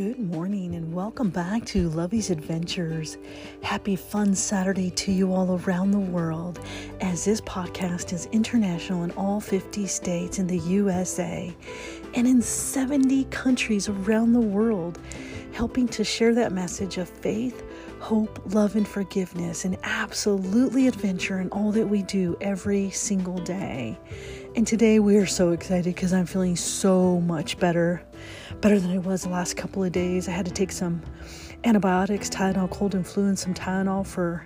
Good morning and welcome back to Lovey's Adventures. Happy fun Saturday to you all around the world as this podcast is international in all 50 states in the USA and in 70 countries around the world, helping to share that message of faith, hope, love, and forgiveness, and absolutely adventure in all that we do every single day. And today we are so excited because I'm feeling so much better, better than I was the last couple of days. I had to take some antibiotics, Tylenol, cold and flu, and some Tylenol for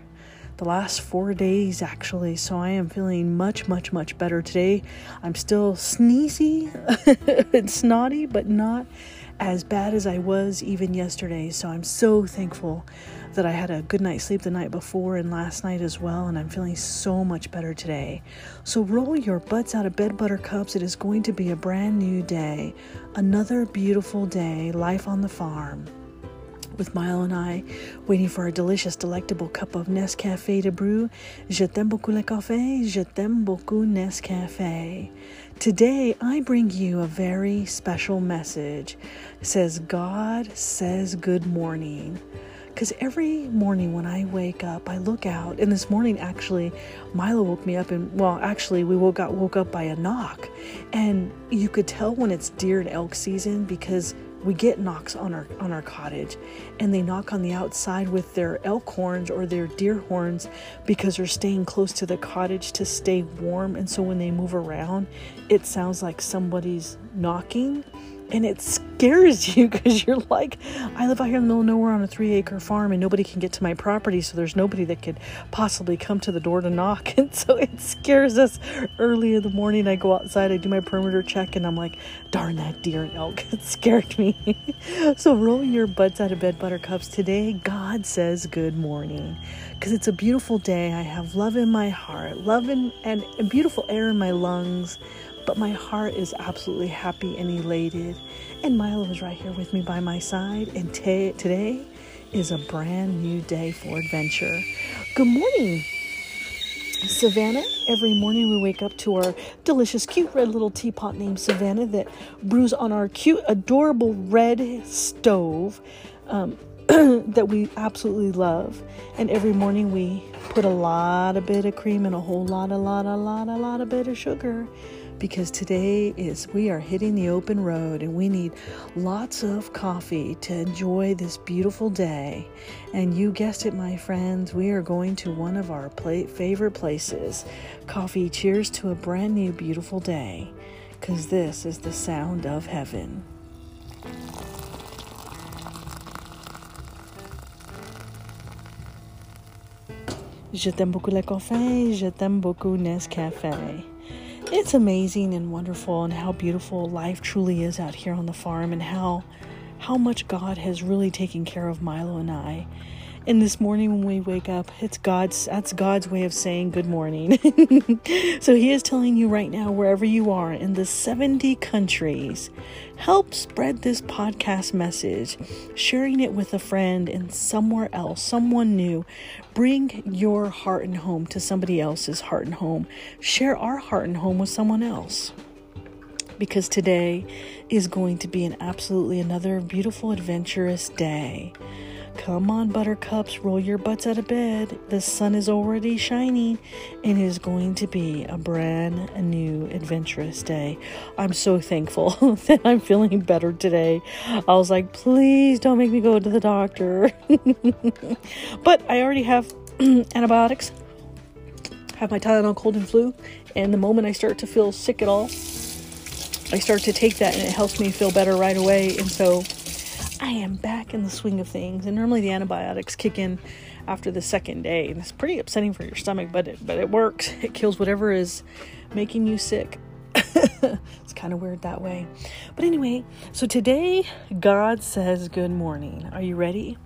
the last four days actually. So I am feeling much, much, much better today. I'm still sneezy and snotty, but not as bad as I was even yesterday. So I'm so thankful that I had a good night's sleep the night before and last night as well, and I'm feeling so much better today. So roll your butts out of bed, buttercups. It is going to be a brand new day, another beautiful day, life on the farm. With Milo and I waiting for our delicious, delectable cup of Nescafe to brew. Je t'aime beaucoup le café, je t'aime beaucoup Nescafe. Today, I bring you a very special message. It says, God says good morning. Because every morning when I wake up, I look out, and this morning actually, Milo woke me up, and well, actually, we woke got woke up by a knock, and you could tell when it's deer and elk season because we get knocks on our on our cottage, and they knock on the outside with their elk horns or their deer horns because they're staying close to the cottage to stay warm, and so when they move around, it sounds like somebody's knocking and it scares you because you're like, I live out here in the middle of nowhere on a three acre farm and nobody can get to my property, so there's nobody that could possibly come to the door to knock. And so it scares us early in the morning. I go outside, I do my perimeter check, and I'm like, darn that deer and elk. It scared me. so roll your butts out of bed, buttercups. Today, God says good morning because it's a beautiful day. I have love in my heart, love in, and, and beautiful air in my lungs but my heart is absolutely happy and elated. And Milo is right here with me by my side. And t- today is a brand new day for adventure. Good morning, Savannah. Every morning we wake up to our delicious, cute red little teapot named Savannah that brews on our cute, adorable red stove. Um, that we absolutely love. And every morning we put a lot of bit of cream and a whole lot, a lot, a lot, a lot of bit of sugar because today is we are hitting the open road and we need lots of coffee to enjoy this beautiful day. And you guessed it, my friends, we are going to one of our favorite places. Coffee cheers to a brand new beautiful day because this is the sound of heaven. Je t'aime beaucoup le café, je t'aime beaucoup Nescafé. It's amazing and wonderful and how beautiful life truly is out here on the farm and how how much God has really taken care of Milo and I. And this morning when we wake up, it's God's that's God's way of saying good morning. so he is telling you right now wherever you are in the 70 countries, help spread this podcast message, sharing it with a friend and somewhere else, someone new. Bring your heart and home to somebody else's heart and home. Share our heart and home with someone else because today is going to be an absolutely another beautiful adventurous day. Come on, buttercups, roll your butts out of bed. The sun is already shining and it is going to be a brand new adventurous day. I'm so thankful that I'm feeling better today. I was like, please don't make me go to the doctor. but I already have antibiotics, have my Tylenol cold and flu, and the moment I start to feel sick at all, I start to take that and it helps me feel better right away. And so I am back in the swing of things. And normally the antibiotics kick in after the second day, and it's pretty upsetting for your stomach, but it, but it works. It kills whatever is making you sick. it's kind of weird that way. But anyway, so today God says good morning. Are you ready?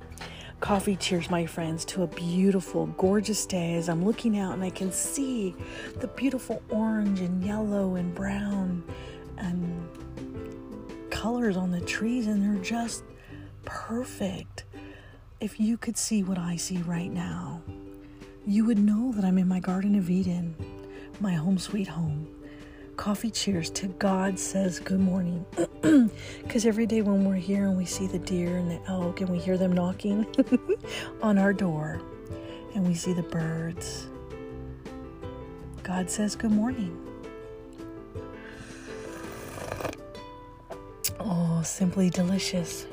Coffee cheers, my friends, to a beautiful, gorgeous day as I'm looking out and I can see the beautiful orange and yellow and brown and colors on the trees, and they're just perfect. If you could see what I see right now, you would know that I'm in my Garden of Eden, my home sweet home, Coffee cheers to God says good morning. Because every day when we're here and we see the deer and the elk and we hear them knocking on our door and we see the birds, God says good morning. Oh, simply delicious.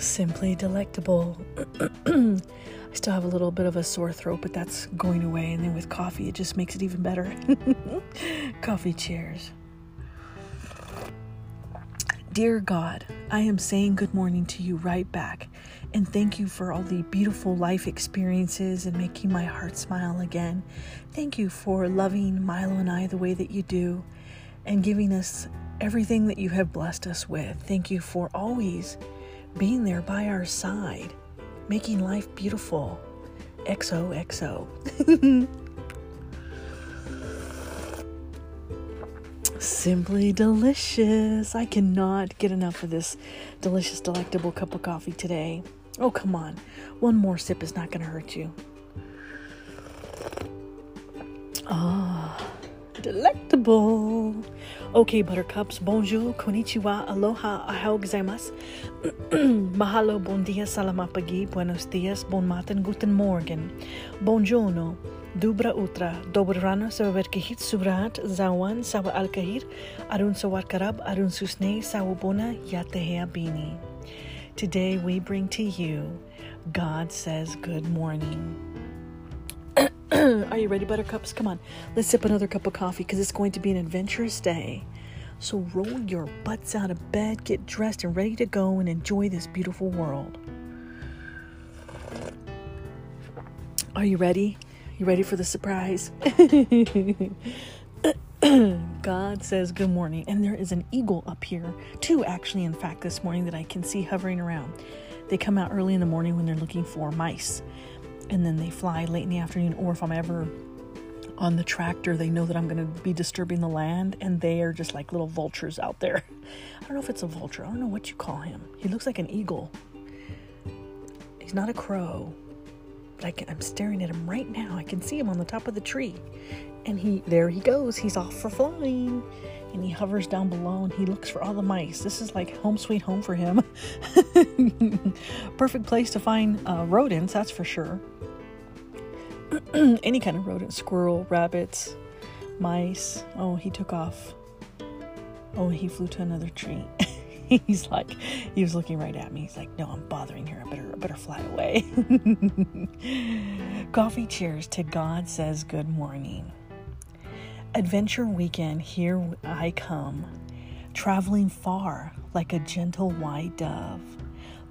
Simply delectable. I still have a little bit of a sore throat, but that's going away. And then with coffee, it just makes it even better. coffee cheers. Dear God, I am saying good morning to you right back. And thank you for all the beautiful life experiences and making my heart smile again. Thank you for loving Milo and I the way that you do and giving us everything that you have blessed us with. Thank you for always being there by our side making life beautiful. XOXO. Simply delicious. I cannot get enough of this delicious, delectable cup of coffee today. Oh, come on. One more sip is not going to hurt you. Ah, delectable. Okay, buttercups, bonjour, konnichiwa, aloha, ahau gozaimasu. Mahalo, bon dia, salamat pagi, buenos dias, bon matin, guten morgen. Buongiorno, dubra utra, dobrano, sababerkihit, subrat, zawan, sawa alkahir, arun sawar karab, arun susne, sawabona, yatehea bini. Today we bring to you God Says Good Morning. Are you ready, Buttercups? Come on, let's sip another cup of coffee because it's going to be an adventurous day. So roll your butts out of bed, get dressed, and ready to go and enjoy this beautiful world. Are you ready? You ready for the surprise? God says good morning, and there is an eagle up here, two actually, in fact, this morning that I can see hovering around. They come out early in the morning when they're looking for mice and then they fly late in the afternoon, or if I'm ever on the tractor, they know that I'm going to be disturbing the land, and they are just like little vultures out there. I don't know if it's a vulture. I don't know what you call him. He looks like an eagle. He's not a crow, I I'm staring at him right now. I can see him on the top of the tree, and he there he goes. He's off for flying, and he hovers down below and he looks for all the mice. This is like home sweet home for him. Perfect place to find uh, rodents, that's for sure. any kind of rodent squirrel, rabbits, mice. Oh, he took off. Oh, he flew to another tree. He's like, he was looking right at me. He's like, no, I'm bothering her. I better, I better fly away. Coffee cheers to God says good morning. Adventure weekend, here I come, traveling far like a gentle white dove.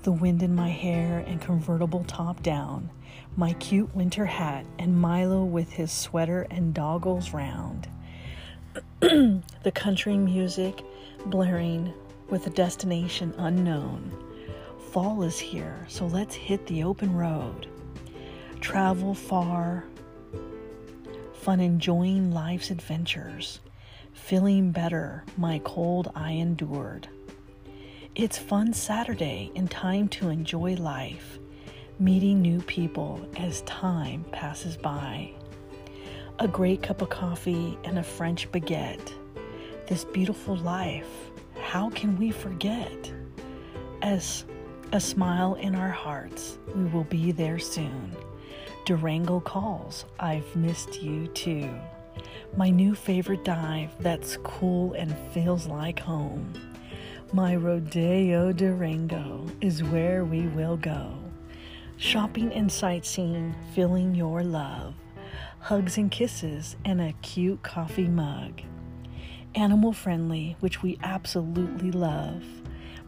The wind in my hair and convertible top down my cute winter hat, and Milo with his sweater and doggles round. the country music blaring with a destination unknown. Fall is here, so let's hit the open road. Travel far, fun enjoying life's adventures, feeling better, my cold I endured. It's fun Saturday and time to enjoy life meeting new people as time passes by. A great cup of coffee and a French baguette. This beautiful life, how can we forget? As a smile in our hearts, we will be there soon. Durango calls, I've missed you too. My new favorite dive that's cool and feels like home. My Rodeo Durango is where we will go. Shopping and sightseeing, feeling your love. Hugs and kisses, and a cute coffee mug. Animal friendly, which we absolutely love.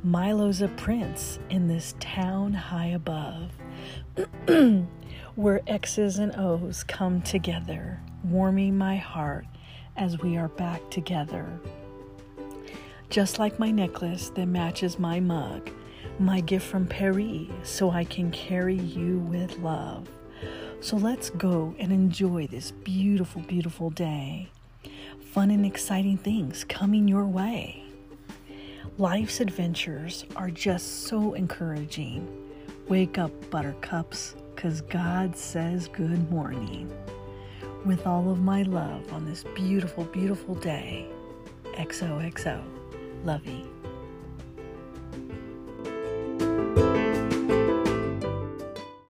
Milo's a prince in this town high above, where X's and O's come together, warming my heart as we are back together. Just like my necklace that matches my mug my gift from Paris so I can carry you with love. So let's go and enjoy this beautiful, beautiful day. Fun and exciting things coming your way. Life's adventures are just so encouraging. Wake up, buttercups, because God says good morning. with all of my love on this beautiful, beautiful day. XOXO. Lovey.